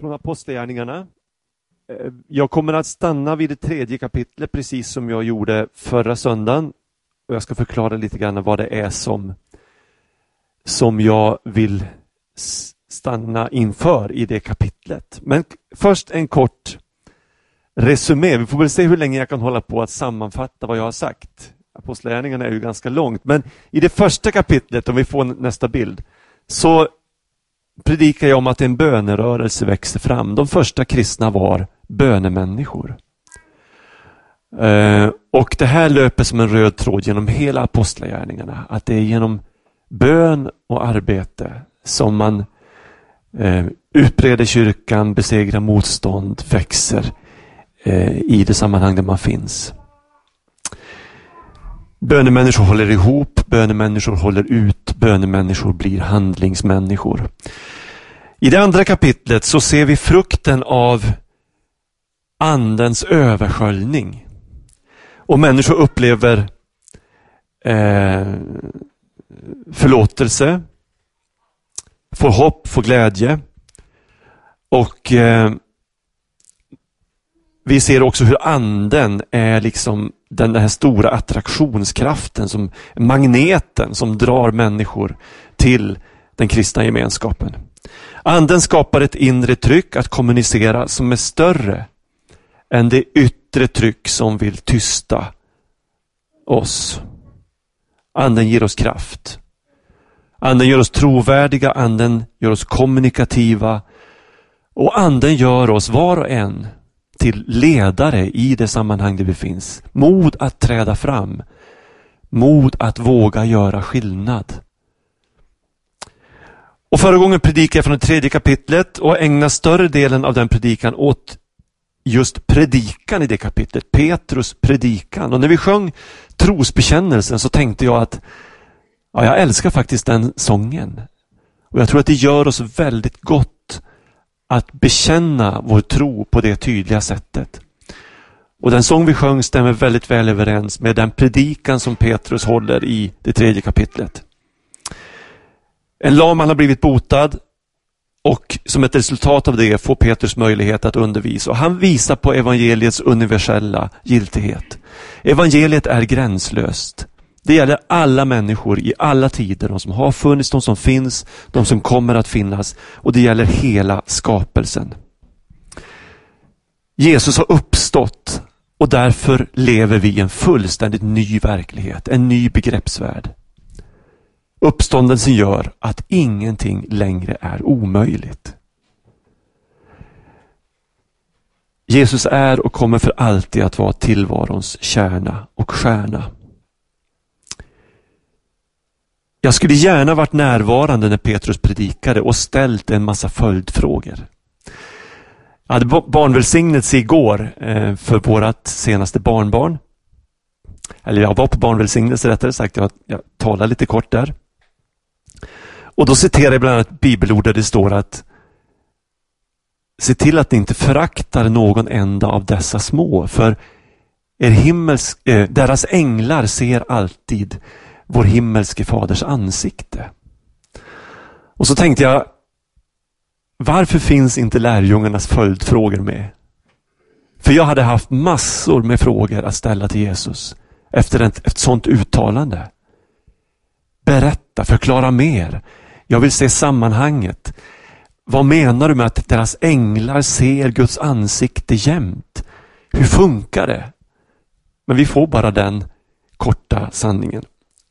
från Apostlagärningarna. Eh, jag kommer att stanna vid det tredje kapitlet precis som jag gjorde förra söndagen. Och Jag ska förklara lite grann vad det är som, som jag vill stanna inför i det kapitlet. Men först en kort resumé. Vi får väl se hur länge jag kan hålla på att sammanfatta vad jag har sagt. Apostlagärningarna är ju ganska långt, men i det första kapitlet, om vi får nästa bild, så predikar jag om att en bönerörelse växer fram. De första kristna var bönemänniskor. Eh, och det här löper som en röd tråd genom hela apostlagärningarna. Att det är genom bön och arbete som man eh, utbreder kyrkan, besegrar motstånd, växer eh, i det sammanhang där man finns. Bönemänniskor håller ihop, bönemänniskor håller ut, bönemänniskor blir handlingsmänniskor. I det andra kapitlet så ser vi frukten av andens översköljning. Och människor upplever eh, förlåtelse, får hopp, får glädje. Och eh, vi ser också hur anden är liksom den här stora attraktionskraften, som magneten som drar människor till den kristna gemenskapen. Anden skapar ett inre tryck att kommunicera som är större än det yttre tryck som vill tysta oss. Anden ger oss kraft. Anden gör oss trovärdiga, anden gör oss kommunikativa och anden gör oss var och en till ledare i det sammanhang där vi finns. Mod att träda fram. Mod att våga göra skillnad. Och förra gången predikade jag från det tredje kapitlet och ägnade större delen av den predikan åt just predikan i det kapitlet. Petrus predikan. Och när vi sjöng trosbekännelsen så tänkte jag att ja, jag älskar faktiskt den sången. Och jag tror att det gör oss väldigt gott att bekänna vår tro på det tydliga sättet. Och den sång vi sjöng stämmer väldigt väl överens med den predikan som Petrus håller i det tredje kapitlet. En lam har blivit botad och som ett resultat av det får Petrus möjlighet att undervisa. Och han visar på evangeliets universella giltighet. Evangeliet är gränslöst. Det gäller alla människor i alla tider, de som har funnits, de som finns, de som kommer att finnas och det gäller hela skapelsen. Jesus har uppstått och därför lever vi i en fullständigt ny verklighet, en ny begreppsvärld. Uppståndelsen gör att ingenting längre är omöjligt. Jesus är och kommer för alltid att vara tillvarons kärna och stjärna. Jag skulle gärna varit närvarande när Petrus predikade och ställt en massa följdfrågor. Jag hade barnvälsignelse igår eh, för vårt senaste barnbarn. Eller jag var på barnvälsignelse rättare sagt, jag, jag talade lite kort där. Och då citerar jag bland annat bibelord där det står att Se till att ni inte föraktar någon enda av dessa små, för er himmels, eh, deras änglar ser alltid vår himmelske faders ansikte. Och så tänkte jag, varför finns inte lärjungarnas följdfrågor med? För jag hade haft massor med frågor att ställa till Jesus efter ett, ett sådant uttalande. Berätta, förklara mer. Jag vill se sammanhanget. Vad menar du med att deras änglar ser Guds ansikte jämt? Hur funkar det? Men vi får bara den korta sanningen.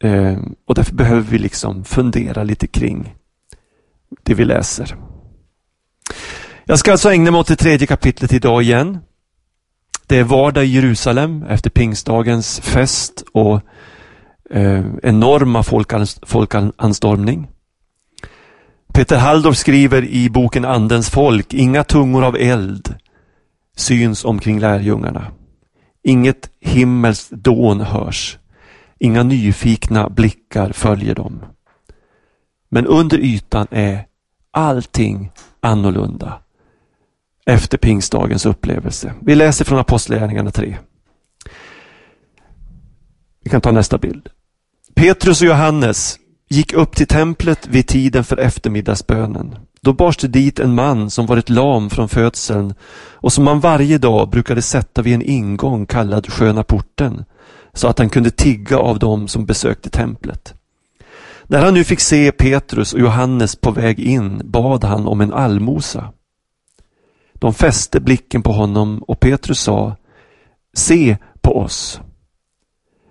Ehm, och därför behöver vi liksom fundera lite kring det vi läser. Jag ska alltså ägna mig åt det tredje kapitlet idag igen. Det är vardag i Jerusalem efter pingstdagens fest och eh, enorma folkanstormning. Peter Halldorf skriver i boken Andens folk, inga tungor av eld syns omkring lärjungarna. Inget himmelskt dån hörs. Inga nyfikna blickar följer dem. Men under ytan är allting annorlunda efter pingstdagens upplevelse. Vi läser från Apostlagärningarna 3. Vi kan ta nästa bild. Petrus och Johannes gick upp till templet vid tiden för eftermiddagsbönen. Då bars det dit en man som varit lam från födseln och som man varje dag brukade sätta vid en ingång kallad Sköna porten så att han kunde tigga av dem som besökte templet. När han nu fick se Petrus och Johannes på väg in bad han om en allmosa. De fäste blicken på honom och Petrus sa Se på oss.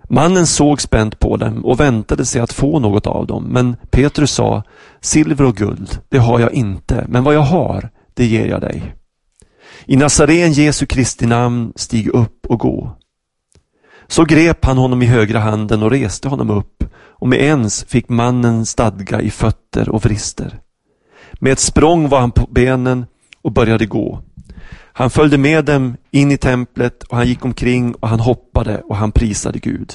Mannen såg spänt på dem och väntade sig att få något av dem, men Petrus sa Silver och guld, det har jag inte, men vad jag har, det ger jag dig. I Nazaren Jesu Kristi namn, stig upp och gå. Så grep han honom i högra handen och reste honom upp och med ens fick mannen stadga i fötter och vrister. Med ett språng var han på benen och började gå. Han följde med dem in i templet och han gick omkring och han hoppade och han prisade Gud.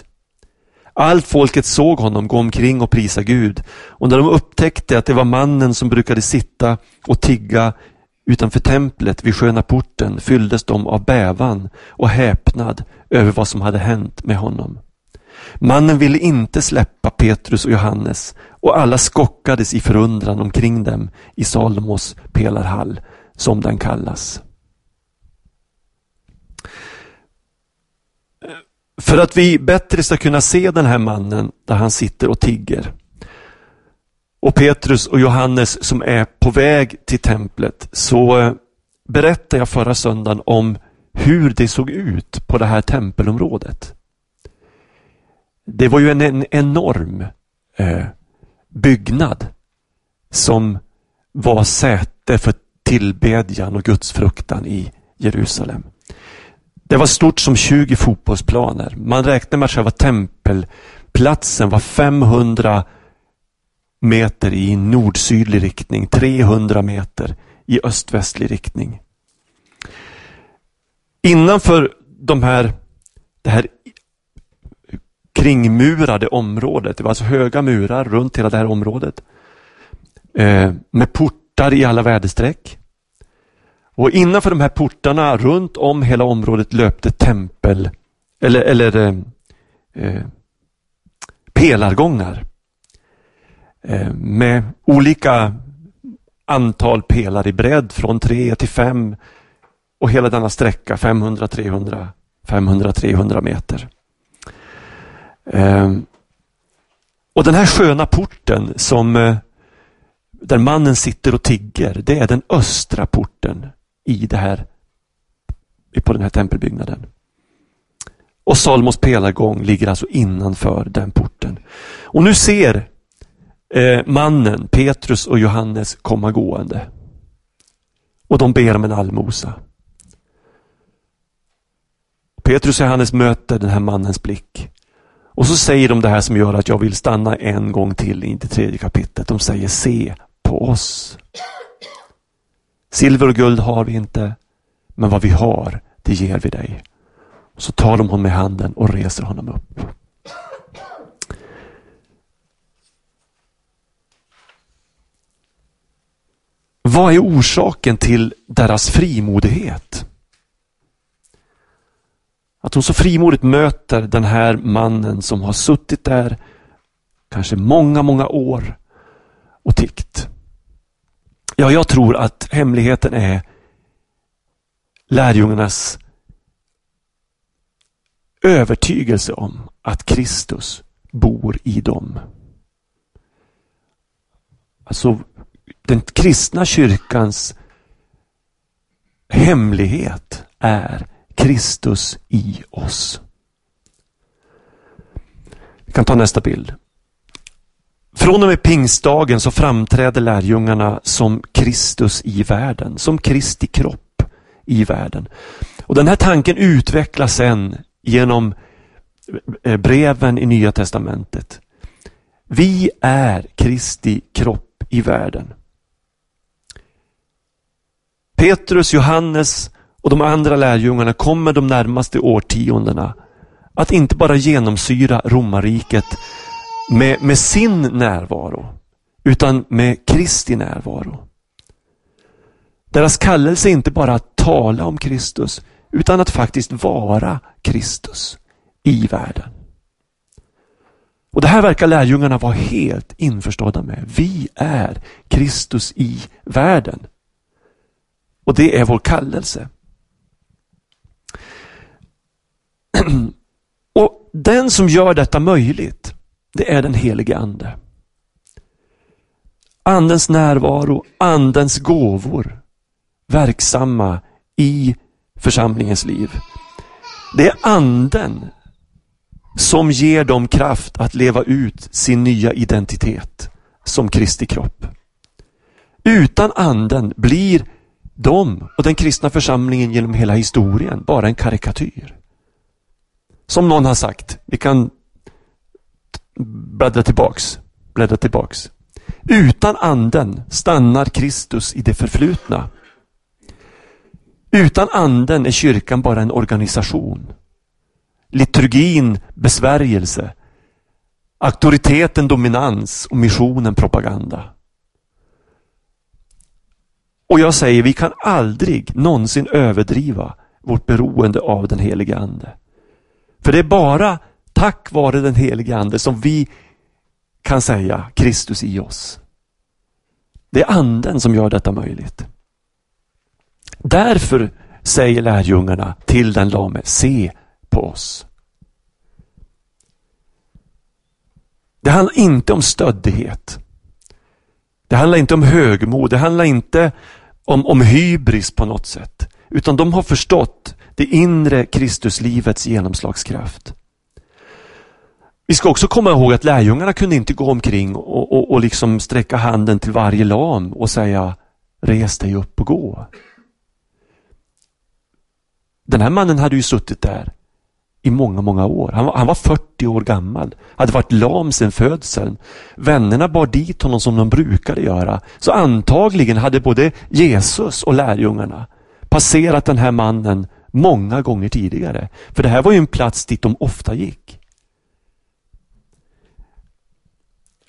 Allt folket såg honom gå omkring och prisa Gud och när de upptäckte att det var mannen som brukade sitta och tigga utanför templet vid sköna porten fylldes de av bävan och häpnad över vad som hade hänt med honom. Mannen ville inte släppa Petrus och Johannes och alla skockades i förundran omkring dem i Salomos pelarhall, som den kallas. För att vi bättre ska kunna se den här mannen där han sitter och tigger och Petrus och Johannes som är på väg till templet så eh, berättade jag förra söndagen om hur det såg ut på det här tempelområdet. Det var ju en, en enorm eh, byggnad som var säte för tillbedjan och gudsfruktan i Jerusalem. Det var stort som 20 fotbollsplaner. Man räknar med att själva tempelplatsen var 500 meter i nordsydlig riktning, 300 meter i östvästlig riktning. Innanför de här, det här kringmurade området, det var alltså höga murar runt hela det här området, eh, med portar i alla väderstreck. Och innanför de här portarna runt om hela området löpte tempel eller, eller eh, eh pelargångar eh, med olika antal pelare i bredd från 3 till 5 och hela denna sträcka 500, 300, 500, 300 meter. Eh, och den här sköna porten som eh, där mannen sitter och tigger, det är den östra porten i det här, på den här tempelbyggnaden. Och Salomos pelargång ligger alltså innanför den porten. Och nu ser eh, mannen, Petrus och Johannes komma gående. Och de ber om en allmosa. Petrus och Johannes möter den här mannens blick. Och så säger de det här som gör att jag vill stanna en gång till i det tredje kapitlet. De säger se på oss. Silver och guld har vi inte, men vad vi har, det ger vi dig. Så tar de honom i handen och reser honom upp. Vad är orsaken till deras frimodighet? Att de så frimodigt möter den här mannen som har suttit där kanske många, många år och tiggt. Ja, jag tror att hemligheten är lärjungarnas övertygelse om att Kristus bor i dem. Alltså den kristna kyrkans hemlighet är Kristus i oss. Vi kan ta nästa bild. Från och med pingstdagen så framträder lärjungarna som Kristus i världen, som Kristi kropp i världen. Och Den här tanken utvecklas sen genom eh, breven i Nya Testamentet. Vi är Kristi kropp i världen. Petrus, Johannes och de andra lärjungarna kommer de närmaste årtiondena att inte bara genomsyra romarriket med, med sin närvaro, utan med Kristi närvaro. Deras kallelse är inte bara att tala om Kristus, utan att faktiskt vara Kristus i världen. Och Det här verkar lärjungarna vara helt införstådda med. Vi är Kristus i världen. Och det är vår kallelse. Och Den som gör detta möjligt, det är den helige Ande. Andens närvaro, Andens gåvor verksamma i församlingens liv. Det är Anden som ger dem kraft att leva ut sin nya identitet som Kristi kropp. Utan Anden blir de och den kristna församlingen genom hela historien bara en karikatyr. Som någon har sagt, vi kan bläddra tillbaks, bläddra tillbaks. Utan anden stannar Kristus i det förflutna. Utan anden är kyrkan bara en organisation. Liturgin besvärjelse. Auktoriteten dominans och missionen propaganda. Och jag säger, vi kan aldrig någonsin överdriva vårt beroende av den helige Ande. För det är bara tack vare den helige Ande som vi kan säga Kristus i oss. Det är anden som gör detta möjligt. Därför säger lärjungarna till den lame, se på oss. Det handlar inte om stöddighet. Det handlar inte om högmod. Det handlar inte om, om hybris på något sätt. Utan de har förstått det inre Kristuslivets genomslagskraft. Vi ska också komma ihåg att lärjungarna kunde inte gå omkring och, och, och liksom sträcka handen till varje lam och säga res dig upp och gå. Den här mannen hade ju suttit där i många, många år. Han var, han var 40 år gammal, hade varit lam sedan födseln. Vännerna bar dit honom som de brukade göra. Så antagligen hade både Jesus och lärjungarna passerat den här mannen många gånger tidigare. För det här var ju en plats dit de ofta gick.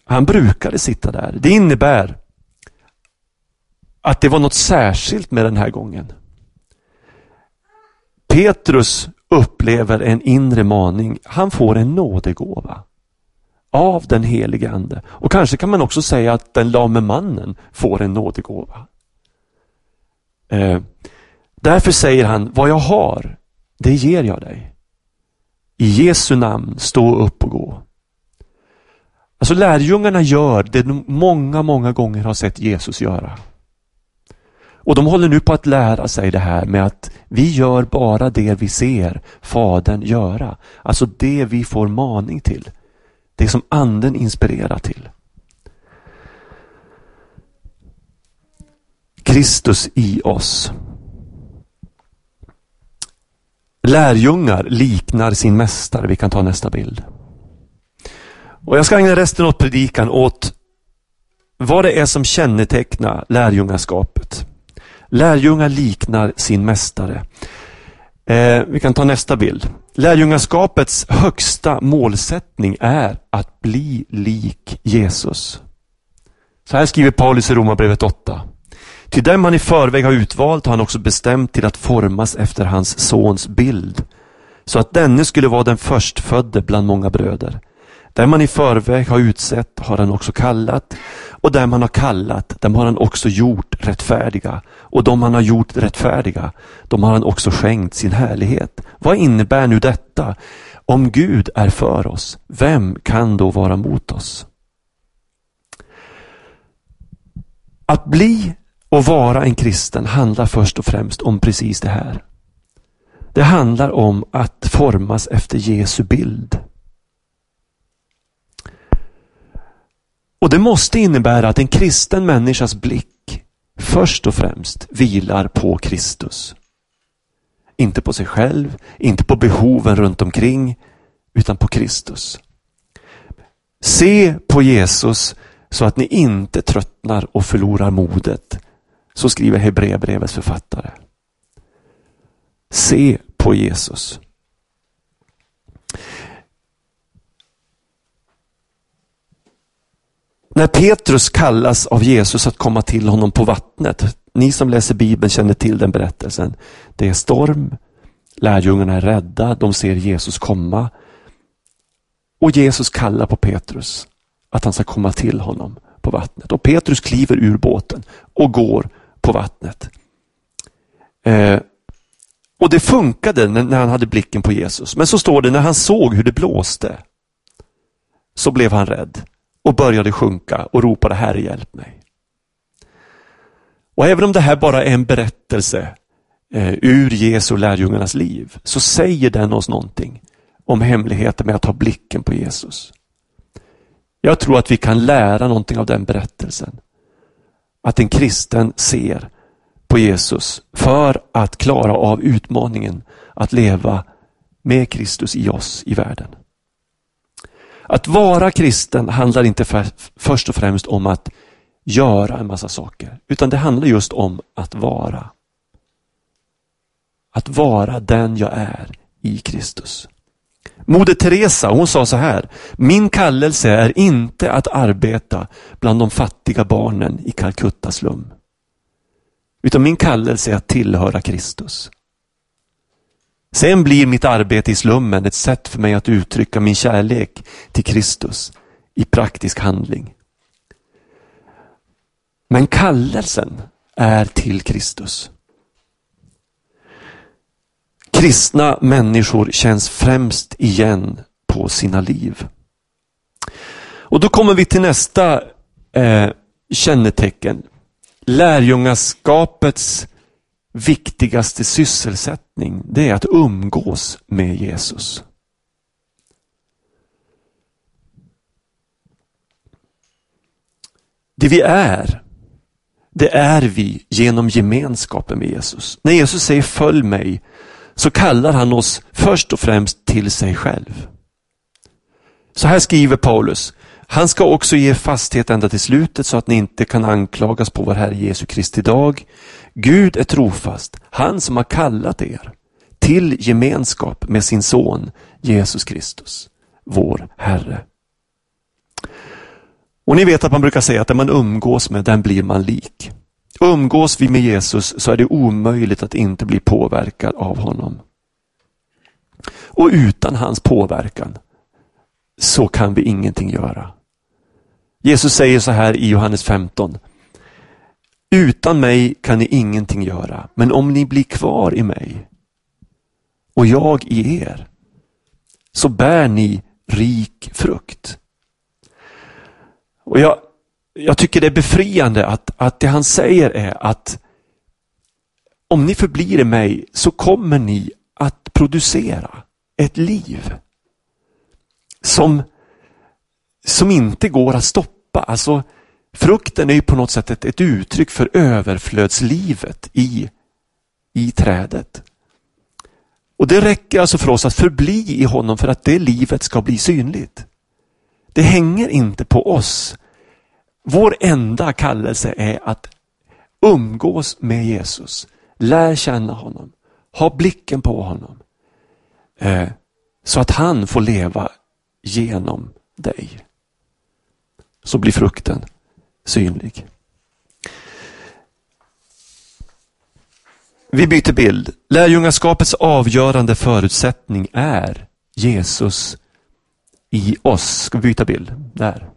Han brukade sitta där. Det innebär att det var något särskilt med den här gången. Petrus upplever en inre maning. Han får en nådegåva av den helige Ande. Och kanske kan man också säga att den lame mannen får en nådegåva. Eh, därför säger han, vad jag har, det ger jag dig. I Jesu namn, stå upp och gå. Alltså lärjungarna gör det de många, många gånger har sett Jesus göra. Och de håller nu på att lära sig det här med att vi gör bara det vi ser Fadern göra. Alltså det vi får maning till. Det som anden inspirerar till. Kristus i oss. Lärjungar liknar sin mästare. Vi kan ta nästa bild. Och Jag ska ägna resten av predikan åt vad det är som kännetecknar lärjungaskapet. Lärjungar liknar sin mästare. Eh, vi kan ta nästa bild. Lärjungaskapets högsta målsättning är att bli lik Jesus. Så här skriver Paulus i Romarbrevet 8. Till dem han i förväg har utvalt har han också bestämt till att formas efter hans sons bild, så att denne skulle vara den förstfödde bland många bröder. Där man i förväg har utsett har han också kallat och där man har kallat, dem har han också gjort rättfärdiga och de han har gjort rättfärdiga, de har han också skänkt sin härlighet. Vad innebär nu detta? Om Gud är för oss, vem kan då vara mot oss? Att bli och vara en kristen handlar först och främst om precis det här. Det handlar om att formas efter Jesu bild. Och det måste innebära att en kristen människas blick först och främst vilar på Kristus. Inte på sig själv, inte på behoven runt omkring, utan på Kristus. Se på Jesus så att ni inte tröttnar och förlorar modet. Så skriver Hebreerbrevets författare. Se på Jesus. När Petrus kallas av Jesus att komma till honom på vattnet, ni som läser Bibeln känner till den berättelsen. Det är storm, lärjungarna är rädda, de ser Jesus komma. Och Jesus kallar på Petrus att han ska komma till honom på vattnet. Och Petrus kliver ur båten och går på vattnet. Eh, och det funkade när han hade blicken på Jesus. Men så står det, när han såg hur det blåste, så blev han rädd och började sjunka och ropade Herre hjälp mig. Och även om det här bara är en berättelse eh, ur Jesu lärjungarnas liv, så säger den oss någonting om hemligheten med att ha blicken på Jesus. Jag tror att vi kan lära någonting av den berättelsen. Att en kristen ser på Jesus för att klara av utmaningen att leva med Kristus i oss i världen. Att vara kristen handlar inte för, först och främst om att göra en massa saker, utan det handlar just om att vara. Att vara den jag är i Kristus. Moder Teresa, hon sa så här, min kallelse är inte att arbeta bland de fattiga barnen i Calcuttas slum. Utan min kallelse är att tillhöra Kristus. Sen blir mitt arbete i slummen ett sätt för mig att uttrycka min kärlek till Kristus i praktisk handling. Men kallelsen är till Kristus. Kristna människor känns främst igen på sina liv. Och då kommer vi till nästa eh, kännetecken. Lärjungaskapets viktigaste sysselsättning, det är att umgås med Jesus. Det vi är, det är vi genom gemenskapen med Jesus. När Jesus säger följ mig så kallar han oss först och främst till sig själv. Så här skriver Paulus. Han ska också ge fasthet ända till slutet så att ni inte kan anklagas på vår Herre Jesu Kristi dag. Gud är trofast, han som har kallat er till gemenskap med sin son Jesus Kristus, vår Herre. Och ni vet att man brukar säga att den man umgås med, den blir man lik. Umgås vi med Jesus så är det omöjligt att inte bli påverkad av honom. Och utan hans påverkan så kan vi ingenting göra. Jesus säger så här i Johannes 15. Utan mig kan ni ingenting göra, men om ni blir kvar i mig och jag i er, så bär ni rik frukt. Och jag, jag tycker det är befriande att, att det han säger är att om ni förblir i mig så kommer ni att producera ett liv som, som inte går att stoppa. Alltså, frukten är ju på något sätt ett, ett uttryck för överflödslivet i, i trädet. Och Det räcker alltså för oss att förbli i honom för att det livet ska bli synligt. Det hänger inte på oss vår enda kallelse är att umgås med Jesus. Lär känna honom. Ha blicken på honom. Eh, så att han får leva genom dig. Så blir frukten synlig. Vi byter bild. Lärjungaskapets avgörande förutsättning är Jesus i oss. Ska vi byta bild? Där.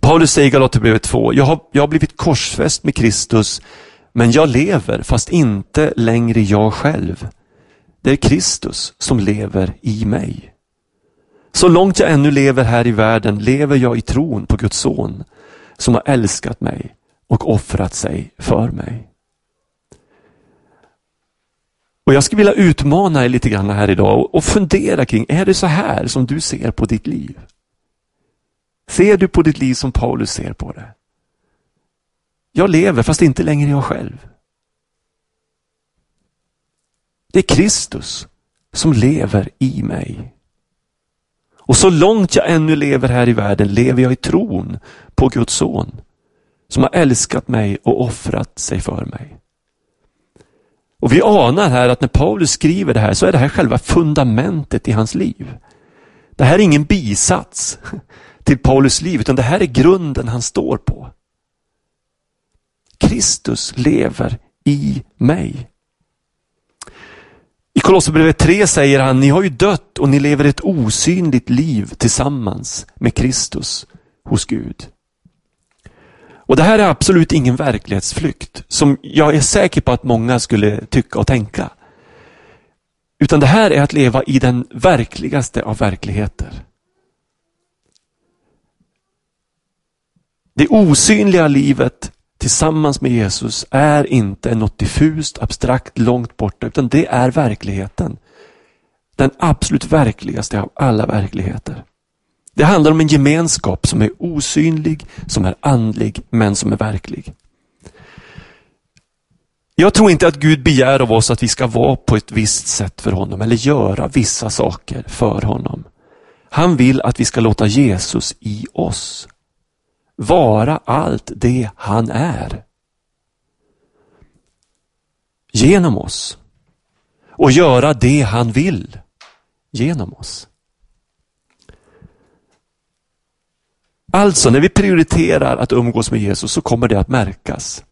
Paulus säger i Galaterbrevet 2, jag har, jag har blivit korsfäst med Kristus, men jag lever, fast inte längre jag själv. Det är Kristus som lever i mig. Så långt jag ännu lever här i världen lever jag i tron på Guds son, som har älskat mig och offrat sig för mig. Och Jag skulle vilja utmana er lite grann här idag och fundera kring, är det så här som du ser på ditt liv? Ser du på ditt liv som Paulus ser på det? Jag lever fast inte längre jag själv. Det är Kristus som lever i mig. Och så långt jag ännu lever här i världen lever jag i tron på Guds son som har älskat mig och offrat sig för mig. Och Vi anar här att när Paulus skriver det här så är det här själva fundamentet i hans liv. Det här är ingen bisats till Paulus liv, utan det här är grunden han står på. Kristus lever i mig. I Kolosserbrevet 3 säger han, ni har ju dött och ni lever ett osynligt liv tillsammans med Kristus hos Gud. Och Det här är absolut ingen verklighetsflykt som jag är säker på att många skulle tycka och tänka. Utan det här är att leva i den verkligaste av verkligheter. Det osynliga livet tillsammans med Jesus är inte något diffust, abstrakt, långt borta, utan det är verkligheten. Den absolut verkligaste av alla verkligheter. Det handlar om en gemenskap som är osynlig, som är andlig, men som är verklig. Jag tror inte att Gud begär av oss att vi ska vara på ett visst sätt för honom eller göra vissa saker för honom. Han vill att vi ska låta Jesus i oss vara allt det han är. Genom oss. Och göra det han vill genom oss. Alltså, när vi prioriterar att umgås med Jesus så kommer det att märkas.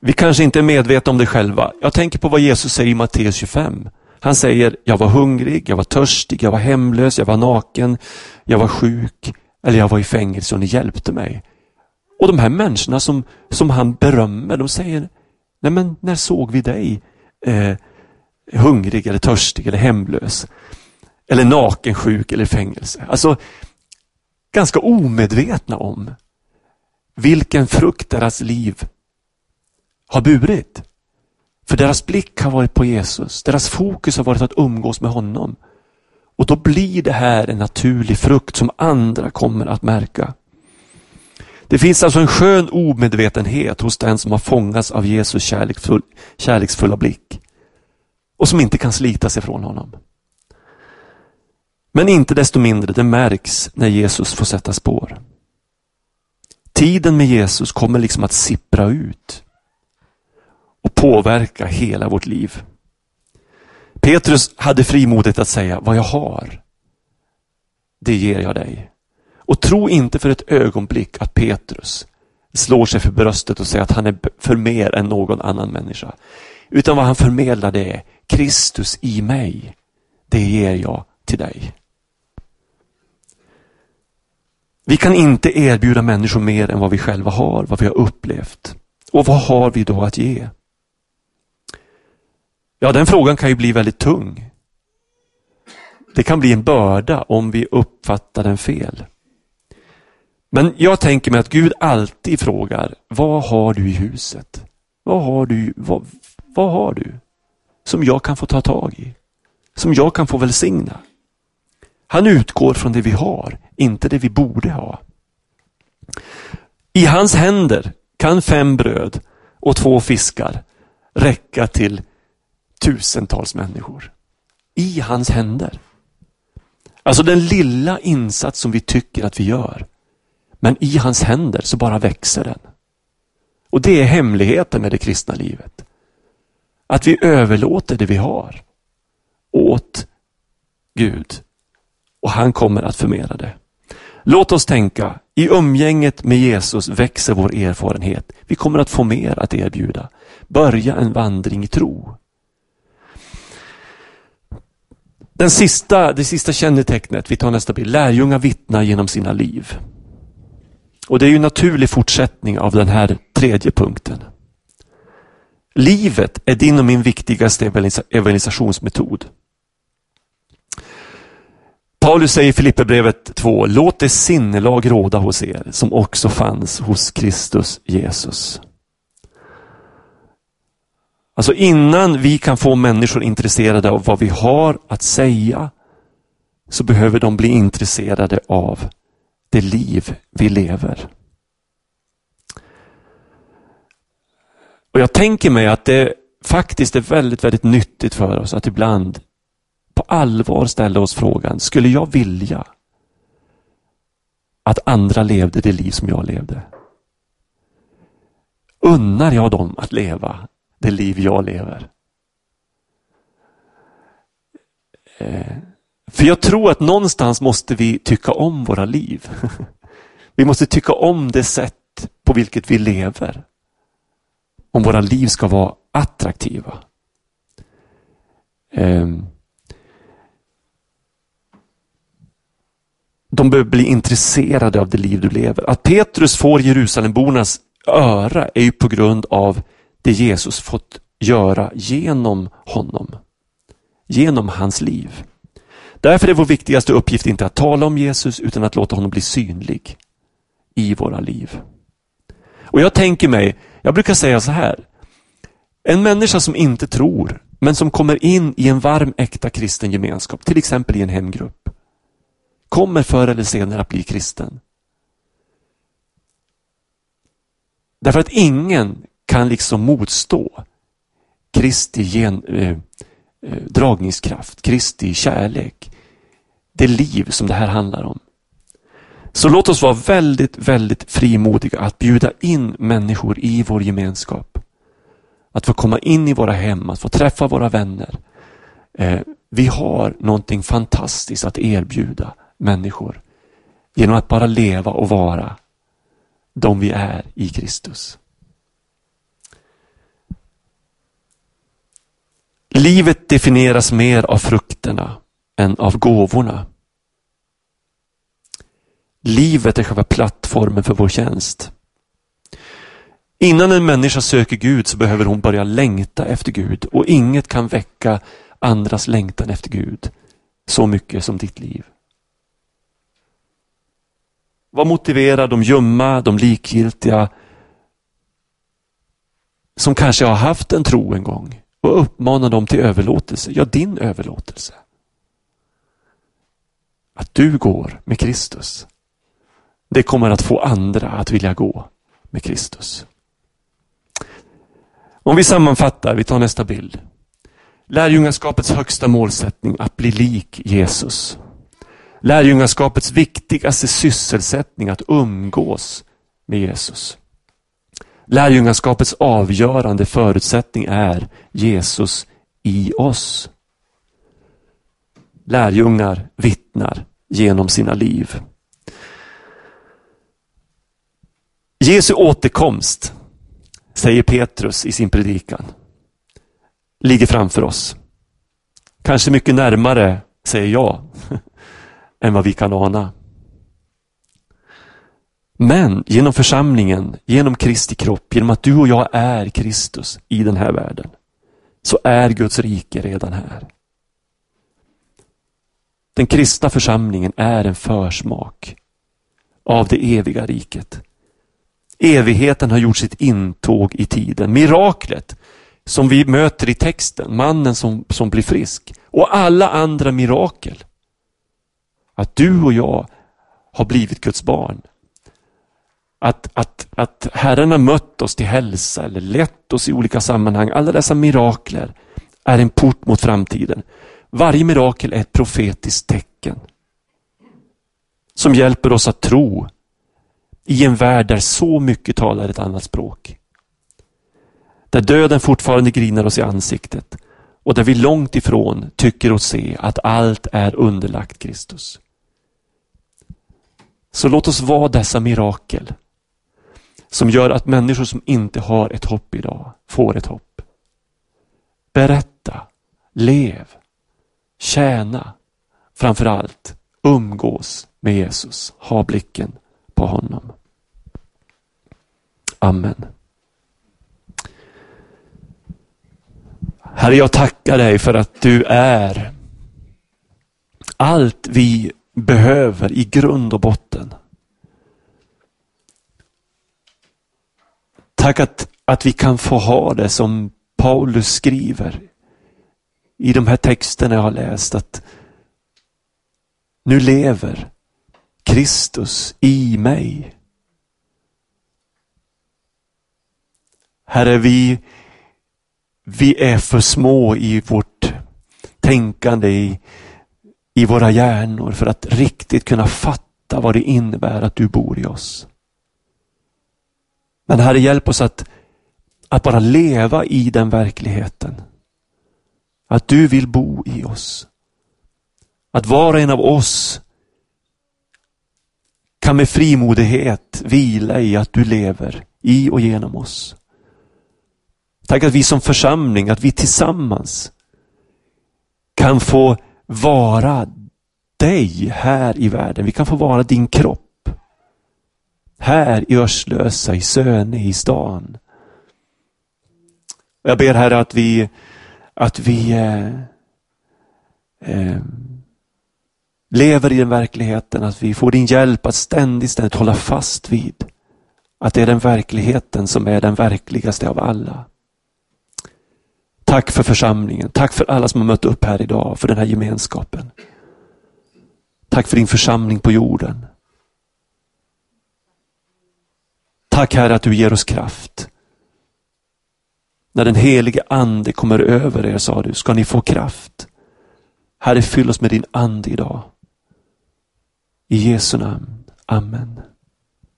Vi kanske inte är medvetna om det själva. Jag tänker på vad Jesus säger i Matteus 25. Han säger, jag var hungrig, jag var törstig, jag var hemlös, jag var naken, jag var sjuk eller jag var i fängelse och ni hjälpte mig. Och de här människorna som, som han berömmer, de säger, nej men när såg vi dig eh, hungrig eller törstig eller hemlös? Eller naken, sjuk eller i fängelse. Alltså, ganska omedvetna om vilken frukt deras liv har burit. För deras blick har varit på Jesus. Deras fokus har varit att umgås med honom. Och då blir det här en naturlig frukt som andra kommer att märka. Det finns alltså en skön omedvetenhet hos den som har fångats av Jesus kärleksfull, kärleksfulla blick och som inte kan slita sig från honom. Men inte desto mindre, det märks när Jesus får sätta spår. Tiden med Jesus kommer liksom att sippra ut och påverka hela vårt liv. Petrus hade frimodet att säga, vad jag har, det ger jag dig. Och tro inte för ett ögonblick att Petrus slår sig för bröstet och säger att han är för mer än någon annan människa. Utan vad han förmedlar det är Kristus i mig. Det ger jag till dig. Vi kan inte erbjuda människor mer än vad vi själva har, vad vi har upplevt. Och vad har vi då att ge? Ja, den frågan kan ju bli väldigt tung. Det kan bli en börda om vi uppfattar den fel. Men jag tänker mig att Gud alltid frågar, vad har du i huset? Vad har du, vad, vad har du som jag kan få ta tag i? Som jag kan få välsigna? Han utgår från det vi har, inte det vi borde ha. I hans händer kan fem bröd och två fiskar räcka till tusentals människor. I hans händer. Alltså den lilla insats som vi tycker att vi gör. Men i hans händer så bara växer den. Och det är hemligheten med det kristna livet. Att vi överlåter det vi har åt Gud och han kommer att förmera det. Låt oss tänka, i umgänget med Jesus växer vår erfarenhet. Vi kommer att få mer att erbjuda. Börja en vandring i tro. Den sista, det sista kännetecknet, vi tar nästa bild, lärjungar vittnar genom sina liv. Och det är ju en naturlig fortsättning av den här tredje punkten. Livet är din och min viktigaste evangelisationsmetod. Paulus säger i Filipperbrevet 2, låt det sinnelag råda hos er som också fanns hos Kristus Jesus. Alltså innan vi kan få människor intresserade av vad vi har att säga så behöver de bli intresserade av det liv vi lever. Och Jag tänker mig att det faktiskt är väldigt, väldigt nyttigt för oss att ibland på allvar ställa oss frågan, skulle jag vilja att andra levde det liv som jag levde? Unnar jag dem att leva det liv jag lever? Eh, för jag tror att någonstans måste vi tycka om våra liv. Vi måste tycka om det sätt på vilket vi lever. Om våra liv ska vara attraktiva. Ehm, de behöver bli intresserade av det liv du lever. Att Petrus får Jerusalembornas öra är ju på grund av det Jesus fått göra genom honom. Genom hans liv. Därför är vår viktigaste uppgift inte att tala om Jesus utan att låta honom bli synlig i våra liv. Och jag tänker mig, jag brukar säga så här. En människa som inte tror, men som kommer in i en varm äkta kristen gemenskap, till exempel i en hemgrupp, kommer förr eller senare att bli kristen. Därför att ingen kan liksom motstå Kristi gen, eh, eh, dragningskraft, Kristi kärlek. Det liv som det här handlar om. Så låt oss vara väldigt, väldigt frimodiga att bjuda in människor i vår gemenskap. Att få komma in i våra hem, att få träffa våra vänner. Eh, vi har någonting fantastiskt att erbjuda människor genom att bara leva och vara de vi är i Kristus. Livet definieras mer av frukterna än av gåvorna. Livet är själva plattformen för vår tjänst. Innan en människa söker Gud så behöver hon börja längta efter Gud och inget kan väcka andras längtan efter Gud så mycket som ditt liv. Vad motiverar de ljumma, de likgiltiga som kanske har haft en tro en gång och uppmana dem till överlåtelse? Ja, din överlåtelse. Att du går med Kristus. Det kommer att få andra att vilja gå med Kristus. Om vi sammanfattar, vi tar nästa bild. Lärjungaskapets högsta målsättning att bli lik Jesus. Lärjungaskapets viktigaste sysselsättning att umgås med Jesus. Lärjungaskapets avgörande förutsättning är Jesus i oss. Lärjungar vittnar genom sina liv. Jesu återkomst, säger Petrus i sin predikan, ligger framför oss. Kanske mycket närmare, säger jag, än vad vi kan ana. Men genom församlingen, genom Kristi kropp, genom att du och jag är Kristus i den här världen, så är Guds rike redan här. Den kristna församlingen är en försmak av det eviga riket. Evigheten har gjort sitt intåg i tiden. Miraklet som vi möter i texten, mannen som, som blir frisk och alla andra mirakel. Att du och jag har blivit Guds barn. Att, att, att Herren har mött oss till hälsa eller lett oss i olika sammanhang. Alla dessa mirakler är en port mot framtiden. Varje mirakel är ett profetiskt tecken som hjälper oss att tro i en värld där så mycket talar ett annat språk. Där döden fortfarande grinar oss i ansiktet och där vi långt ifrån tycker oss se att allt är underlagt Kristus. Så låt oss vara dessa mirakel som gör att människor som inte har ett hopp idag får ett hopp. Berätta, lev, tjäna, Framförallt, umgås med Jesus. Ha blicken på honom. Amen. Herre, jag tackar dig för att du är allt vi behöver i grund och botten. Tack att, att vi kan få ha det som Paulus skriver i de här texterna jag har läst. att Nu lever Kristus i mig. Herre, vi, vi är för små i vårt tänkande, i, i våra hjärnor för att riktigt kunna fatta vad det innebär att du bor i oss. Men Herre, hjälp oss att, att bara leva i den verkligheten. Att du vill bo i oss. Att var och en av oss kan med frimodighet vila i att du lever i och genom oss. Tack att vi som församling, att vi tillsammans kan få vara dig här i världen. Vi kan få vara din kropp. Här i Örslösa, i Söne, i stan. Jag ber Herre att vi, att vi eh, eh, lever i den verkligheten, att vi får din hjälp att ständigt, ständigt hålla fast vid att det är den verkligheten som är den verkligaste av alla. Tack för församlingen. Tack för alla som har mött upp här idag, för den här gemenskapen. Tack för din församling på jorden. Tack Herre att du ger oss kraft. När den helige ande kommer över er, sa du, ska ni få kraft. Herre, fyll oss med din ande idag. I Jesu namn. Amen.